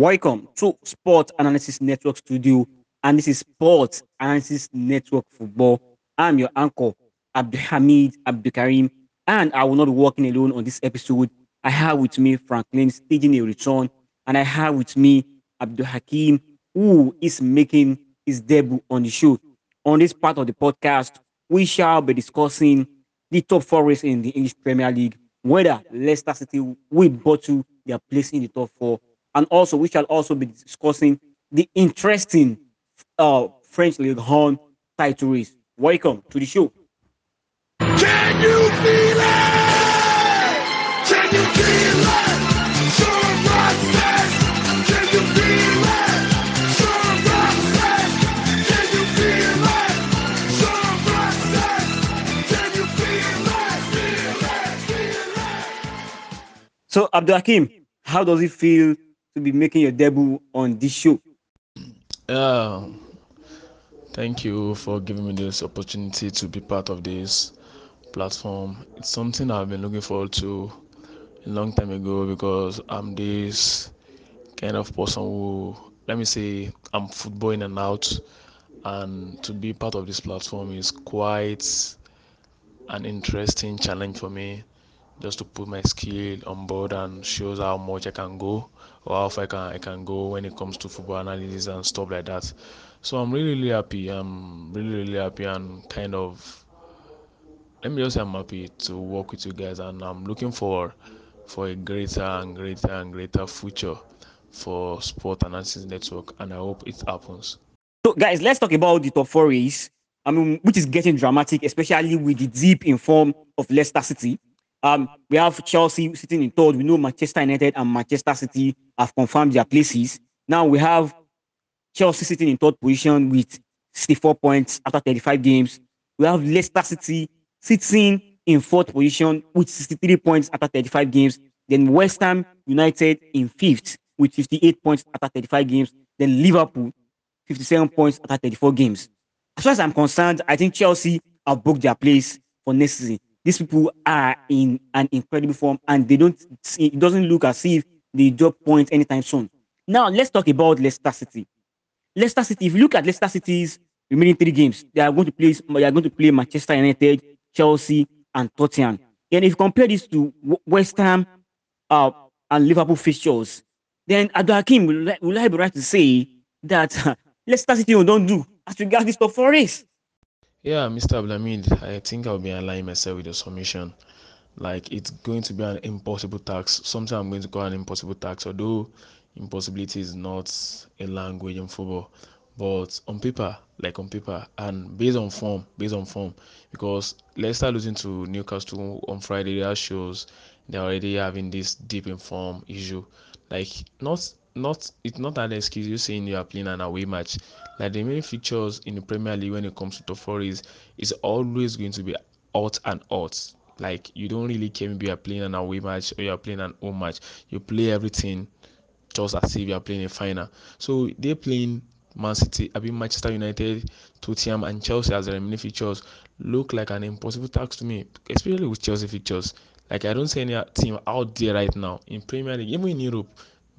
Welcome to Sport Analysis Network Studio, and this is Sport Analysis Network Football. I'm your anchor, Abdulhamid Abdulkarim, and I will not be working alone on this episode. I have with me Franklin staging a return, and I have with me Abdul Hakim, who is making his debut on the show. On this part of the podcast, we shall be discussing the top four race in the English Premier League, whether Leicester City will bottle their place in the top four, and also we shall also be discussing the interesting uh, French League One title race. Welcome to the show. Can you feel it? Can you feel it? Sure. Can you feel it? Sure. Can you feel it? Sure. Can you feel it? Feel it, feel it. So, Abdul Hakim, how does it feel to be making your debut on this show? Yeah, thank you for giving me this opportunity to be part of this platform. It's something I've been looking forward to a long time ago because I'm this kind of person who, let me say, I'm football in and out, and to be part of this platform is quite an interesting challenge for me just to put my skill on board and shows how much I can go or how far I can I can go when it comes to football analysis and stuff like that. So I'm really really happy. I'm really really happy and kind of let me just say I'm happy to work with you guys and I'm looking for for a greater and greater and greater future for Sport Analysis Network and I hope it happens. So, guys, let's talk about the top four race. I mean, which is getting dramatic, especially with the deep in form of Leicester City. Um, we have Chelsea sitting in third. We know Manchester United and Manchester City have confirmed their places. Now we have Chelsea sitting in third position with 64 points after 35 games. We have Leicester City sitting in fourth position with 63 points after 35 games. Then West Ham United in fifth with 58 points after 35 games. Then Liverpool 57 points after 34 games. As far as I'm concerned, I think Chelsea have booked their place for next season. These people are in an incredible form and they don't see, it doesn't look as if they drop points anytime soon. Now let's talk about Leicester City. Leicester City, if you look at Leicester City's remaining three games, they are going to play they are going to play Manchester United, Chelsea, and Tottenham. And if you compare this to West Ham uh, and Liverpool fixtures, then Abdul Hakim will, will I be right to say that Leicester City don't do as regards this top four race? Yeah, Mr. Abdulhamid, I think I'll be aligning myself with the submission. Like it's going to be an impossible task. Something I'm going to call an impossible task, although impossibility is not a language in football. But on paper, like on paper, and based on form, based on form, because Leicester losing to Newcastle on Friday, that shows they're already having this deep in form issue. Like not not it's not an excuse you saying you are playing an away match. Like the main features in the Premier League when it comes to top four is is always going to be out and out. Like you don't really care maybe you're playing an away match or you're playing an home match. You play everything just as if you're playing a final. So they're playing Man City, I mean Manchester United, Tottenham, and Chelsea as the remaining features look like an impossible task to me, especially with Chelsea features. Like I don't see any team out there right now in Premier League, even in Europe,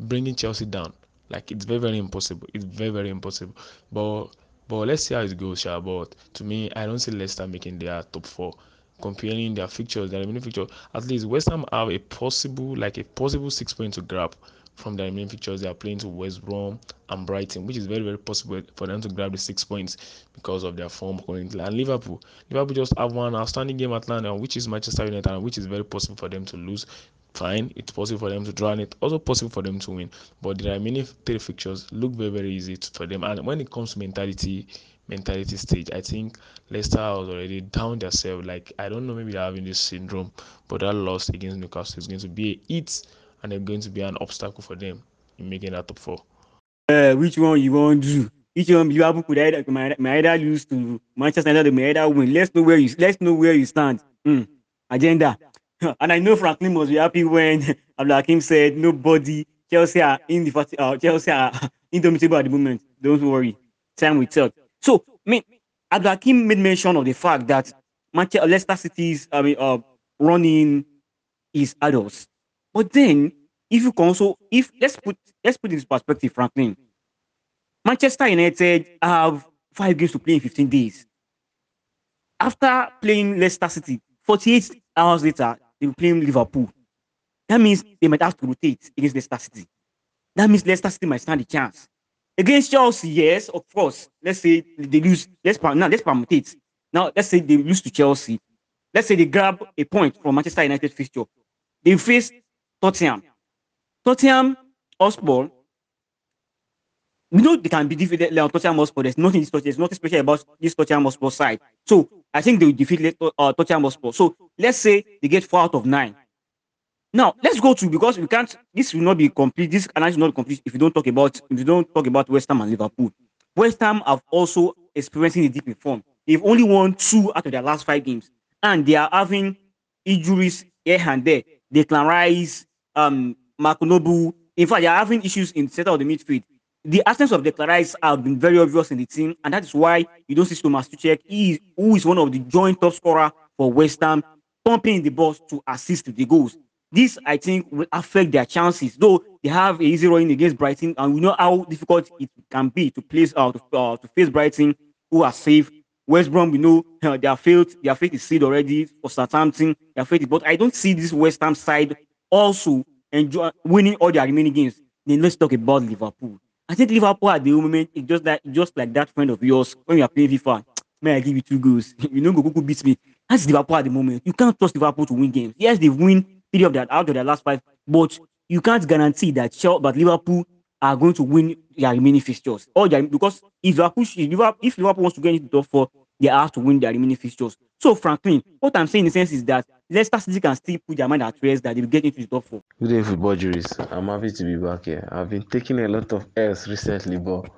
bringing Chelsea down. Like it's very very impossible. It's very very impossible. But but let's see how it goes, sha. But to me, I don't see Leicester making their top four. Comparing their fixtures, their remaining fixtures, at least West Ham have a possible like a possible six point to grab from their remaining fixtures. They are playing to West Brom and Brighton, which is very very possible for them to grab the six points because of their form. And Liverpool, Liverpool just have one outstanding game at London, which is Manchester United, which is very possible for them to lose fine. It's possible for them to draw, and it's also possible for them to win. But the remaining three fixtures look very, very easy for them. And when it comes to mentality, mentality stage, I think Leicester has already down themselves. Like I don't know, maybe they're having this syndrome, but that loss against Newcastle is going to be a hit, and it's going to be an obstacle for them in making that top four. Uh, which one you want to do? Which one Liverpool could either might, might either lose to Manchester United, they may either win. Let's know where you let's know where you stand. Hmm. Agenda. and I know Franklin must be happy when Abdul Hakim said nobody Chelsea are in the uh, Chelsea are indomitable at the moment. Don't worry, time will tell. So, I mean, Abdul Hakim made mention of the fact that Manchester Leicester City's I mean uh, running is adults, but then if you can also, if let's put let's put this perspective, Franklin. Manchester United have five games to play in 15 days. After playing Leicester City, 48 hours later, they will play Liverpool. That means they might have to rotate against Leicester City. That means Leicester City might stand a chance. Against Chelsea, yes, of course. Let's say they lose. Let's now let's permutate. Now let's say they lose to Chelsea. Let's say they grab a point from Manchester United fixture. They face Tottenham. Tottenham Hotspur. We know they can be defeated on Tottenham Hotspur. There's nothing, there's nothing special about this Tottenham Hotspur side. So I think they will defeat uh, Tottenham Hotspur. So let's say they get four out of nine. Now let's go to because we can't. This will not be complete. This analysis will not be complete if you don't talk about if you don't talk about West Ham and Liverpool. West Ham have also experiencing a deep in form. They've only won two out of their last five games, and they are having injuries here and there. Declan Rice, um, Mark Noble. In fact, they are having issues in the center of the midfield. The absence of Declan Rice have been very obvious in the team, and that is why you don't see Tomas Soucek, he is, who is one of the joint top scorer for West Ham, pumping the balls to assist the goals. This, I think, will affect their chances. Though they have a easy run against Brighton, and we know how difficult it can be to place out uh, to, uh, to face Brighton, who are safe. West Brom, we know uh, they are failed. Their fate is sealed already for Southampton. Their fate is, but I don't see this West Ham side also enjoy winning all their remaining games. Then let's talk about Liverpool. I think Liverpool at the moment it's just that just like that friend of yours when you are playing FIFA. May I give you two goals? you know, Goku beats me. That's Liverpool at the moment. You can't trust Liverpool to win games. Yes, they've win three of that out of their last five, but you can't guarantee that Chelsea, but Liverpool are going to win their remaining fixtures. Or their, because if Liverpool, if Liverpool, if Liverpool wants to get into the top four, they have to win their remaining fixtures. So, Franklin, what I'm saying in the sense is that Leicester City can still put their mind at rest that they will get into the top four. Good day, football jurists. I'm happy to be back here. I've been taking a lot of L's recently, but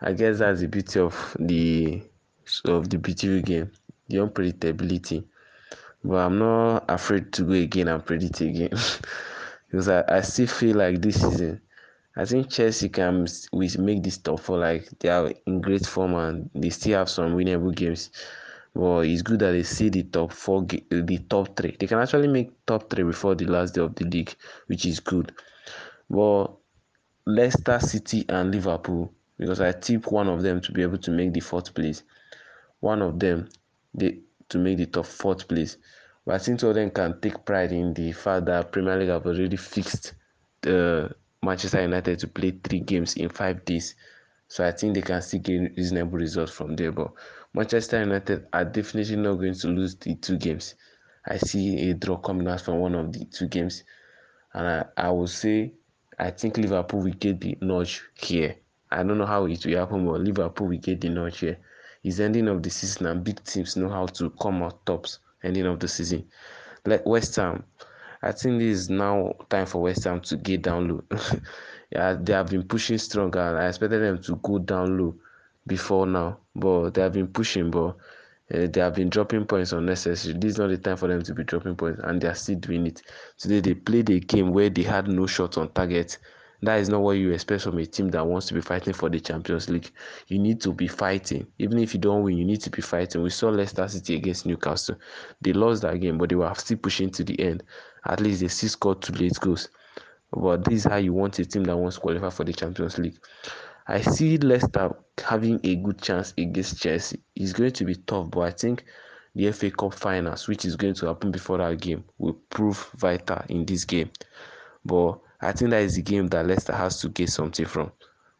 I guess that's the beauty of the of the BTV game, the unpredictability. But I'm not afraid to go again and predict again because I, I still feel like this season I think Chelsea can we make this top four. Like they are in great form and they still have some winnable games. But it's good that they see the top four, the top three. They can actually make top three before the last day of the league, which is good. But Leicester City and Liverpool, because I tip one of them to be able to make the fourth place. One of them, they to make the top fourth place. But think two of them can take pride in the fact that Premier League have already fixed the Manchester United to play three games in five days. So I think they can still get reasonable results from there. But Manchester United are definitely not going to lose the two games. I see a draw coming out from one of the two games. And I, I will say I think Liverpool will get the notch here. I don't know how it will happen, but Liverpool will get the notch here. It's ending of the season and big teams know how to come out tops ending of the season. Like West Ham, I think this is now time for West Ham to get down low. yeah, they have been pushing strong, and I expected them to go down low before now, but they have been pushing, but uh, they have been dropping points unnecessary. This is not the time for them to be dropping points, and they are still doing it. Today they played a game where they had no shots on target. That is not what you expect from a team that wants to be fighting for the Champions League. You need to be fighting. Even if you don't win, you need to be fighting. We saw Leicester City against Newcastle. They lost that game, but they were still pushing to the end. At least they still scored two late goals. But this is how you want a team that wants to qualify for the Champions League. I see Leicester having a good chance against Chelsea. It's going to be tough, but I think the FA Cup finals, which is going to happen before that game, will prove vital in this game. But I think that is the game that Leicester has to get something from.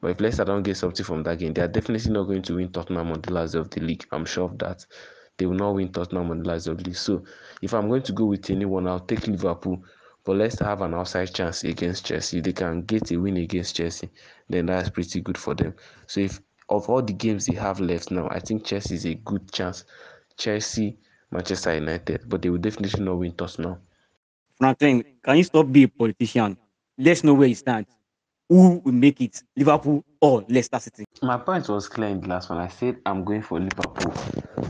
But if Leicester don't get something from that game, they are definitely not going to win Tottenham on the last day of the league. I'm sure of that. They will not win Tottenham on the last day of the league. So if I'm going to go with anyone, I'll take Liverpool. But Leicester have an outside chance against Chelsea. They can get a win against Chelsea, then that's pretty good for them. So if of all the games they have left now, I think Chelsea is a good chance. Chelsea, Manchester United, but they will definitely not win toss now. Franklin, can you stop being a politician? Let's know where you stand. Who will make it, Liverpool or Leicester City? My point was clear in the last one. I said I'm going for Liverpool.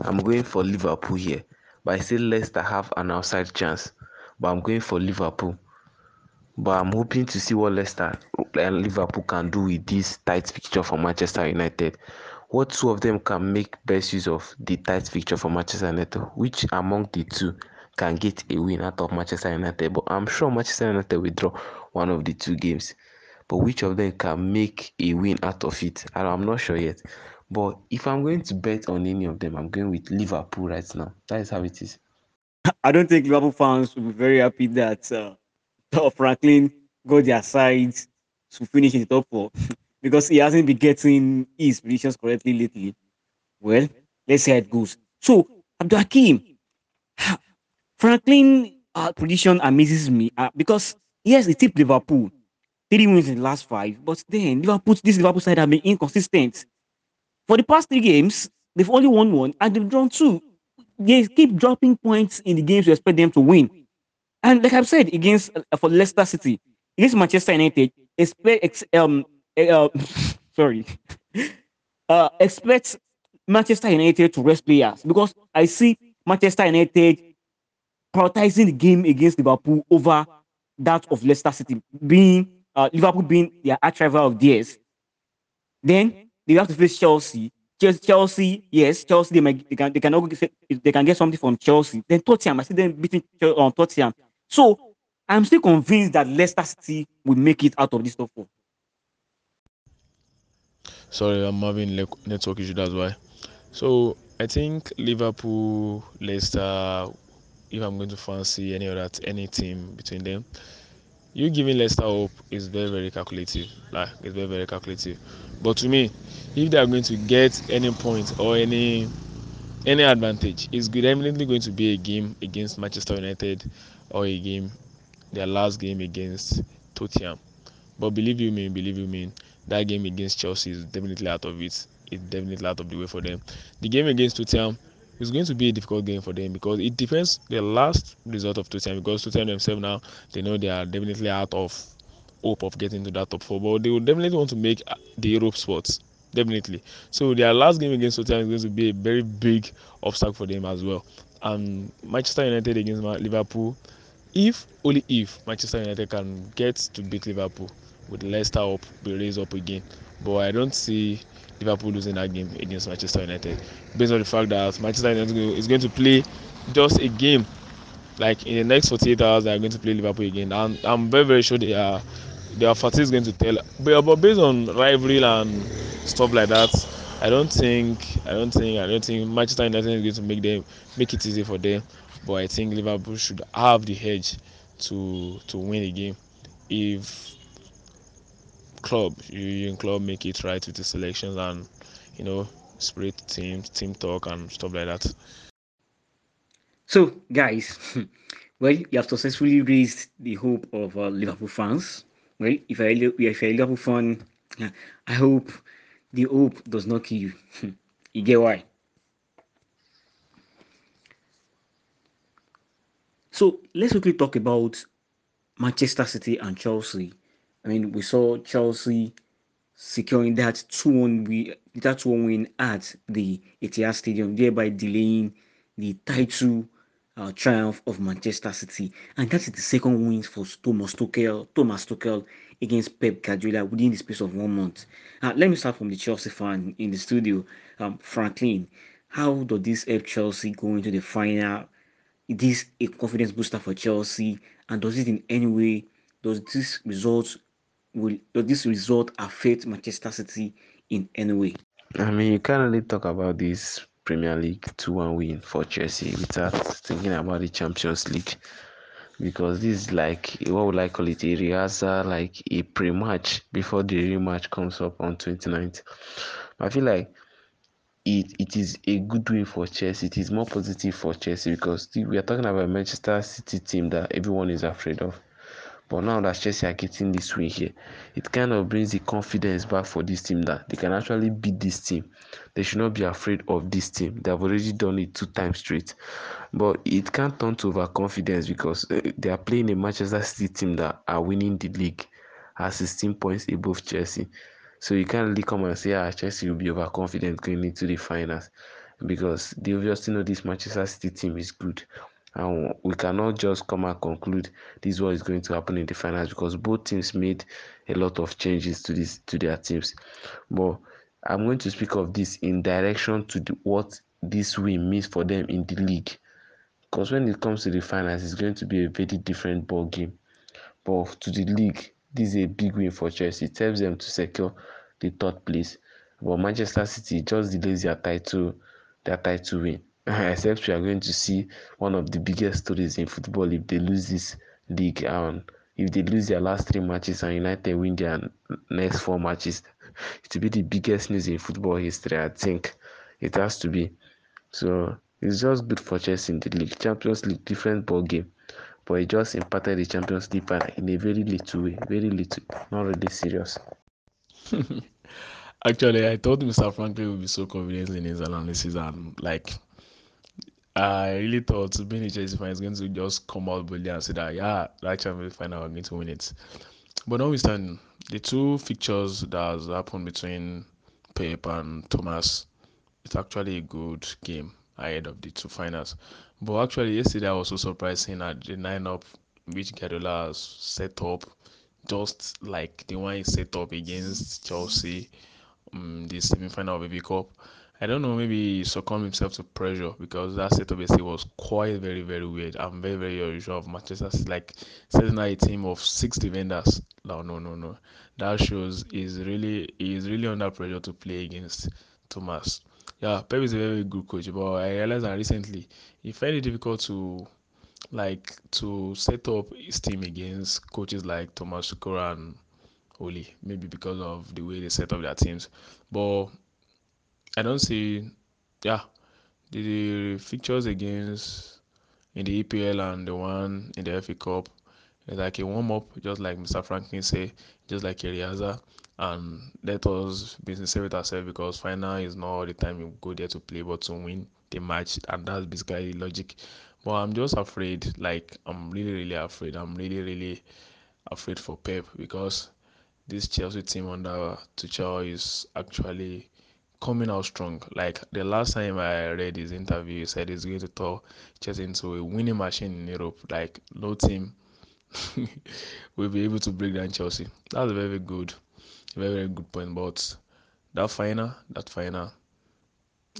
I'm going for Liverpool here. But I said Leicester have an outside chance. But I'm going for Liverpool. But I'm hoping to see what Leicester and Liverpool can do with this tight fixture for Manchester United. What two of them can make best use of the tight fixture for Manchester United? Which among the two can get a win out of Manchester United? But I'm sure Manchester United will draw. one of the two games. But which of them can make a win out of it? I'm not sure yet. But if I'm going to bet on any of them, I'm going with Liverpool right now. That is how it is. I don't think Liverpool fans will be very happy that uh, Franklin got their side to finish in the top four because he hasn't been getting his predictions correctly lately. Well, let's see how it goes. So, Abdul Hakim, Franklin uh, prediction amazes me uh, because yes, he tipped Liverpool three wins in the last five, but then Liverpool, this Liverpool side have been inconsistent. For the past three games, they've only won one and they've drawn two. They keep dropping points in the games we expect them to win. And like I've said, against uh, for Leicester City, against Manchester United, expect ex, um uh, sorry, uh, expect Manchester United to rest players because I see Manchester United prioritizing the game against Liverpool over that of Leicester City, being uh, Liverpool being their arch rival of theirs. Then they have to face Chelsea. Chelsea, yes, Chelsea they, might, they can they can get, they can get something from Chelsea. Then Tottenham, I see them beating on uh, Tottenham. So I'm still convinced that Leicester City will make it out of this top four. Sorry, I'm having network issue. That's why. So I think Liverpool, Leicester. If I'm going to fancy any other any team between them, you giving Leicester hope is very very calculative. Like it's very very calculative. But to me, if they are going to get any point or any any advantage, it's definitely going to be a game against Manchester United or a game their last game against Tottenham. But believe you me, believe you me, that game against Chelsea is definitely out of it. It's definitely out of the way for them. The game against Tottenham is going to be a difficult game for them because it depends the last result of Tottenham because Tottenham themselves now they know they are definitely out of hope of getting to that top four, but they will definitely want to make the Europe spots. Definitely. So their last game against Tottenham is going to be a very big obstacle for them as well. And Manchester United against Liverpool, if only if Manchester United can get to beat Liverpool with Leicester up, be raised up again. But I don't see Liverpool losing that game against Manchester United based on the fact that Manchester United is going to play just a game. Like in the next 48 hours, they are going to play Liverpool again, and I'm very very sure they are their fatigue is going to tell. But, but based on rivalry and stuff like that, I don't think I don't think I don't think Manchester United is going to make them make it easy for them. But I think Liverpool should have the edge to to win the game if club you in club make it right with the selections and you know spirit team team talk and stuff like that. So guys, well you have successfully raised the hope of uh, Liverpool fans. Well, if I if you're a Liverpool fan, I hope the hope does not kill you. you get why? So let's quickly talk about Manchester City and Chelsea. I mean, we saw Chelsea securing that 2-1 win, that 2 win at the Etihad Stadium, thereby delaying the title uh, triumph of Manchester City, and that is the second win for Thomas Tuchel. Thomas Tuchel against Pep Guardiola within the space of one month. Uh, let me start from the Chelsea fan in the studio, um, Franklin. How does this help Chelsea go into the final? Is this a confidence booster for Chelsea? And does it in any way does this result will does this result affect Manchester City in any way? I mean, you can't really talk about this Premier League 2 1 win for Chelsea without thinking about the Champions League because this is like what would I call it a rehearsal, like a pre match before the real match comes up on 29th. I feel like it, it is a good win for Chelsea. It is more positive for Chelsea because we are talking about a Manchester City team that everyone is afraid of. But now that Chelsea are getting this win here, it kind of brings the confidence back for this team that they can actually beat this team. They should not be afraid of this team. They have already done it two times straight. But it can't turn to overconfidence because they are playing a Manchester City team that are winning the league at 16 points above Chelsea. So you can't really come and say, ah, Chelsea will be overconfident going into the finals because they obviously know this Manchester City team is good and we cannot just come and conclude this is what is going to happen in the finals because both teams made a lot of changes to this to their teams but i'm going to speak of this in direction to the, what this win means for them in the league because when it comes to the finals it's going to be a very different ball game but to the league, this is a big win for Chelsea. It helps them to secure the third place. But Manchester City just delays their title, their title win. Except we are going to see one of the biggest stories in football if they lose this league and if they lose their last three matches and United win their next four matches. It will be the biggest news in football history, I think. It has to be. So it's just good for Chelsea in the league. Champions League, different ball game. But it just impacted the Champions League final in a very little way. Very little. Not really serious. Actually, I thought Mr. Franklin would be so confident in his analysis and like I really thought being a Chelsea fan is going to just come out boldly and say that yeah, that Champions final we're going to win it. But notwithstanding, the two fixtures that has happened between Pep and Thomas, it's actually a good game ahead of the two finals. But actually, yesterday I was so surprised seeing that the lineup which Guardiola has set up, just like the one he set up against Chelsea, um, the semi-final of the Cup. I don't know, maybe he succumbed himself to pressure because that setup yesterday was quite very, very weird I'm very, very unusual of Manchester. Like setting out a team of six defenders. No, no, no, no. That shows he's really he's really under pressure to play against Thomas. Yeah, Pep is a very good coach, but I realized that recently he found it difficult to like to set up his team against coaches like Thomas Tuchel and Ole, maybe because of the way they set up their teams. But I don't see, yeah, the, the fixtures against in the EPL and the one in the FA Cup is like a warm up, just like Mr. Franklin say, just like Eliaza. And let us be sincere with ourselves because final is not all the time you go there to play, but to win the match, and that's basically logic. But I'm just afraid, like I'm really, really afraid. I'm really, really afraid for Pep because this Chelsea team under Tuchel is actually coming out strong. Like the last time I read his interview, he said he's going to turn Chelsea into a winning machine in Europe. Like no team will be able to break down Chelsea. That's a very good, very very good point. But that final, that final,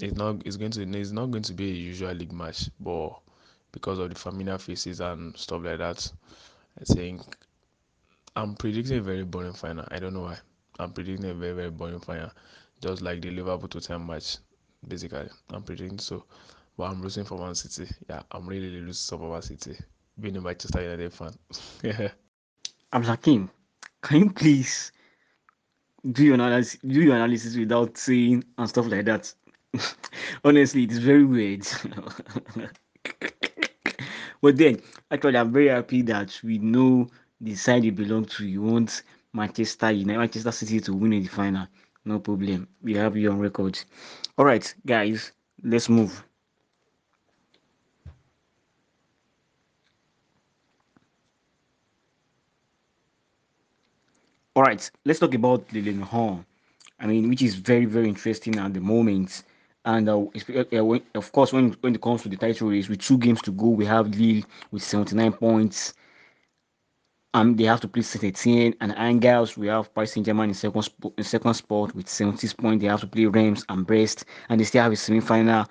it's not it's going to it's not going to be a usual league match, but because of the familiar faces and stuff like that, I think I'm predicting a very boring final. I don't know why. I'm predicting a very very boring final just like the Liverpool Tottenham match. Basically, I'm predicting so. But I'm losing for Man City. Yeah, I'm really, really rooting for Man City. Being a Manchester United fan. yeah. I'm Hakim. Can you please do your analysis do your analysis without saying and stuff like that? Honestly, it is very weird. but then, actually, I'm very happy that we know the side you belong to. You want Manchester United, Manchester City to win in the final. No problem. We have you on record. All right, guys, let's move. All right, let's talk about Lilian Horn. I mean, which is very, very interesting at the moment. And uh, uh, when, of course, when, when it comes to the title race, with two games to go, we have Lille with 79 points. Um, they have to play Saint Etienne and Angers. We have Paris Saint Germain in second sp- in second spot with 76 points. They have to play Reims and Brest, and they still have a semi final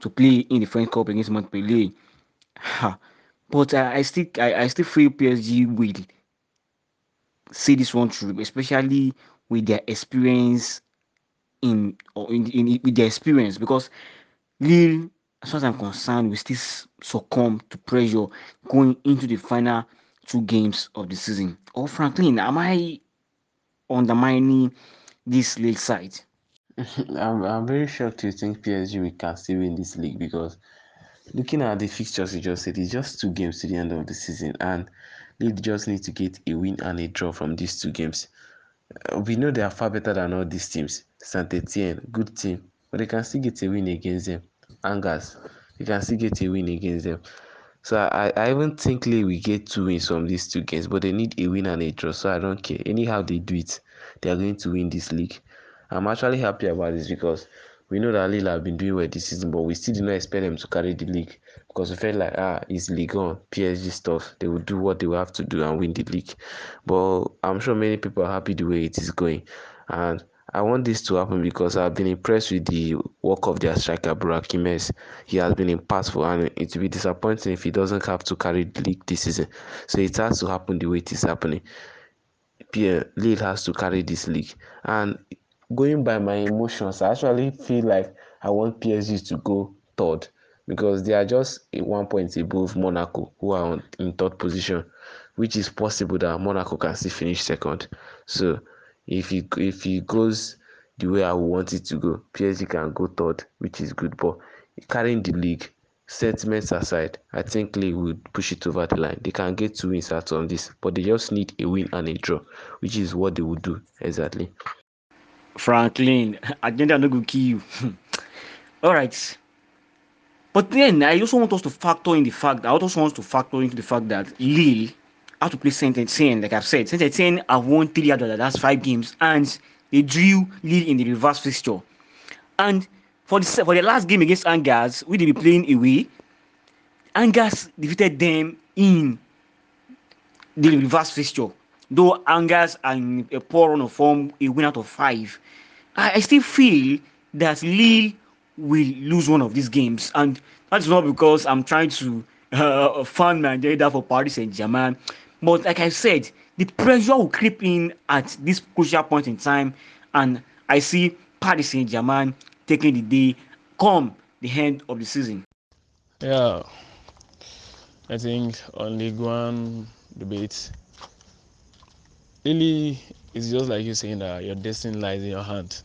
to play in the French Cup against Montpellier. but uh, I still I, I still feel PSG will see this one through, especially with their experience in or in, in with their experience because Lille, as far as I'm concerned, will still succumb to pressure going into the final two games of the season. Or Franklin, am I undermining this league side? I'm, I'm very shocked you think PSG we can still win this league because looking at the fixtures you just said, it's just two games to the end of the season, and they just need to get a win and a draw from these two games. Uh, we know they are far better than all these teams. Saint Etienne, good team, but they can still get a win against them. Angers, they can still get a win against them. So I, I even think Lille will get two wins from these two games, but they need a win and a draw. So I don't care. Anyhow they do it, they are going to win this league. I'm actually happy about this because we know that Lille have been doing well this season, but we still did not expect them to carry the league because we felt like ah, it's league on PSG stuff. They will do what they will have to do and win the league. But I'm sure many people are happy the way it is going, and I want this to happen because I've been impressed with the work of their striker, Burak. He has been impactful, and it will be disappointing if he doesn't have to carry the league this season. So it has to happen the way it is happening. Pierre Lille has to carry this league. And going by my emotions, I actually feel like I want PSG to go third because they are just one point above Monaco, who are in third position, which is possible that Monaco can still finish second. So if he if he goes the way I want it to go, PSG can go third, which is good. But carrying the league, sentiments aside, I think Lille would push it over the line. They can get two wins out on this, but they just need a win and a draw, which is what they would do exactly. Franklin, agenda no go kill you. All right. But then I also want us to factor in the fact I also want us to factor into the fact that Lille have to play Saint Etienne, like I've said. Saint Etienne have won three out of the last five games and they drew Lille in the reverse fixture. And for the for the last game against Angers, we did be playing away. Angers defeated them in the reverse fixture. Though Angers in a poor run of form, a win out of five. I, I still feel that Lille will lose one of these games, and that's not because I'm trying to uh, fund my agenda for Paris Saint Germain, but like I said, the pressure will creep in at this crucial point in time, and I see Paris Saint Germain taking the day come the end of the season. Yeah, I think on League One debate, really, it's just like you saying that your destiny lies in your hand.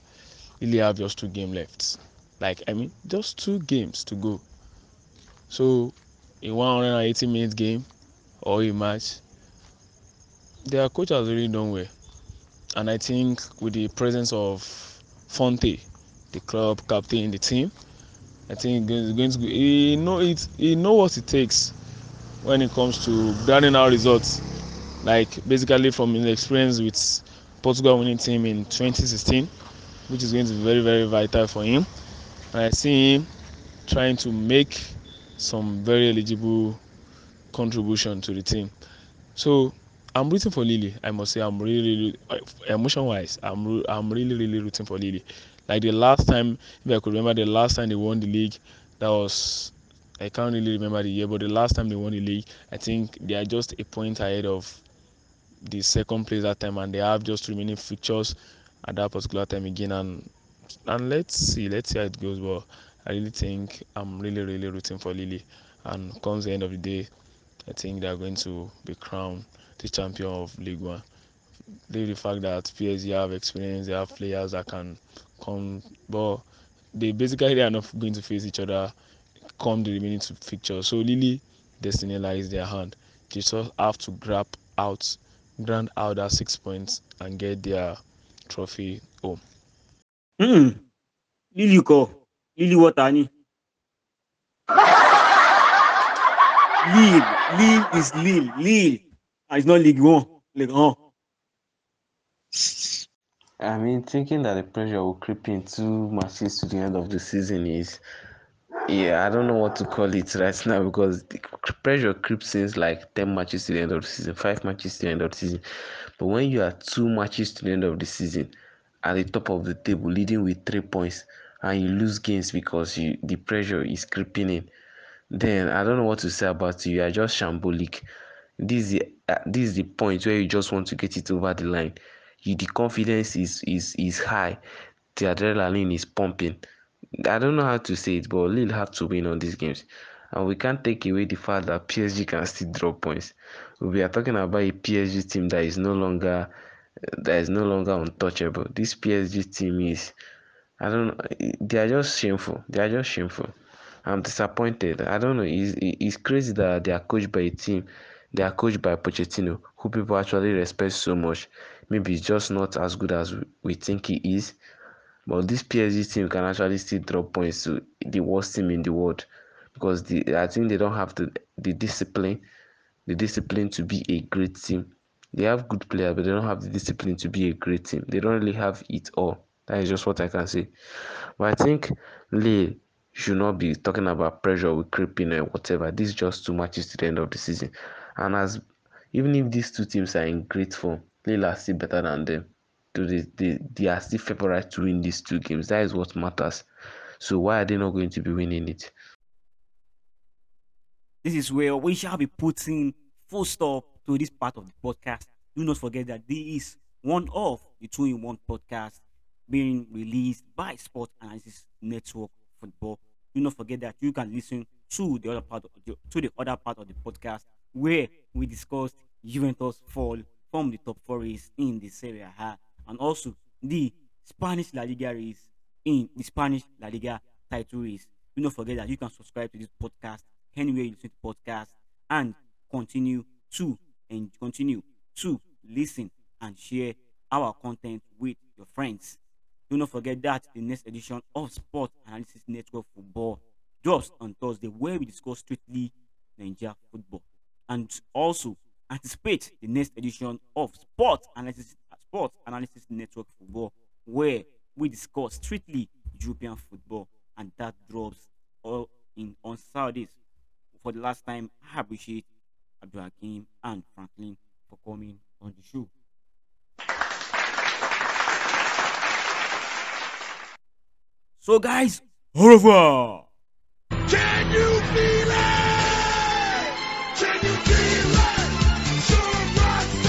Really have just two games left. Like I mean, just two games to go. So, a 180 minute game or a match, their coach has really done well. And I think with the presence of Fonte, the club captain in the team, I think he's going to he know it he know what it takes when it comes to grinding out results. Like basically from his experience with Portugal winning team in 2016, which is going to be very very vital for him. And I see him trying to make some very eligible contribution to the team. So I'm rooting for Lily. I must say I'm really, really uh, emotion wise, I'm I'm really really rooting for Lily. Like the last time, if I could remember the last time they won the league, that was I can't really remember the year, but the last time they won the league, I think they are just a point ahead of the second place that time, and they have just remaining fixtures at that particular time again. And and let's see, let's see how it goes. But I really think I'm really, really rooting for Lily. And comes the end of the day, I think they are going to be crowned the champion of League One. Leave the fact that PSG have experience, they have players that can come, but they basically they are not going to face each other come the remaining two fixtures. So Lily, destiny lies their hand. They just have to grab out, grand out that six points and get their trophy home. Hmm. Lily ko. Lily water ni. Lille. Lille is Lille. Lille. And it's not League One. League One. I mean, thinking that the pressure will creep in two matches to the end of the season is, yeah, I don't know what to call it right now because the pressure creeps in like 10 matches to the end of the season, 5 matches to the end of the season. But when you are two matches to the end of the season at the top of the table, leading with 3 points, and you lose games because you the pressure is creeping in, then I don't know what to say about you. You are just shambolic. This is the, uh, this is the point where you just want to get it over the line. You, the confidence is is is high. The adrenaline is pumping. I don't know how to say it, but Lille have to win on these games. And we can't take away the fact that PSG can still draw points. We are talking about a PSG team that is no longer that is no longer untouchable. This PSG team is I don't know. They are just shameful. They are just shameful. I'm disappointed. I don't know. It's, it's crazy that they are coached by a team. They are coached by Pochettino, who people actually respect so much. Maybe it's just not as good as we think he is. But this PSG team can actually still drop points to the worst team in the world because the, I think they don't have the, the discipline, the discipline to be a great team. They have good players, but they don't have the discipline to be a great team. They don't really have it all. That is just what I can say. But I think Lille should not be talking about pressure with creeping or whatever. This is just two matches to the end of the season. And as even if these two teams are in great form, Lille are still better than them. So they, they, they are still favored to win these two games. That is what matters. So why are they not going to be winning it? This is where we shall be putting full stop to this part of the podcast. Do not forget that this is one of the two in one podcast being released by Sport Analysis Network Football. Do not forget that you can listen to the other part of the, to the other part of the podcast where we discussed Juventus fall from the top four race in the Serie A and also the Spanish La Liga race in the Spanish La Liga title race. Do not forget that you can subscribe to this podcast anywhere you listen to podcast and continue to and continue to listen and share our content with your friends. Do not forget that the next edition of Sport Analysis Network Football drops on Thursday, where we discuss strictly Nigeria football, and also anticipate the next edition of Sport Analysis Sport Analysis Network Football, where we discuss strictly European football, and that drops all in on Saturdays. For the last time, I appreciate Abdul Hakim and Franklin for coming on the show. So, guys, au revoir.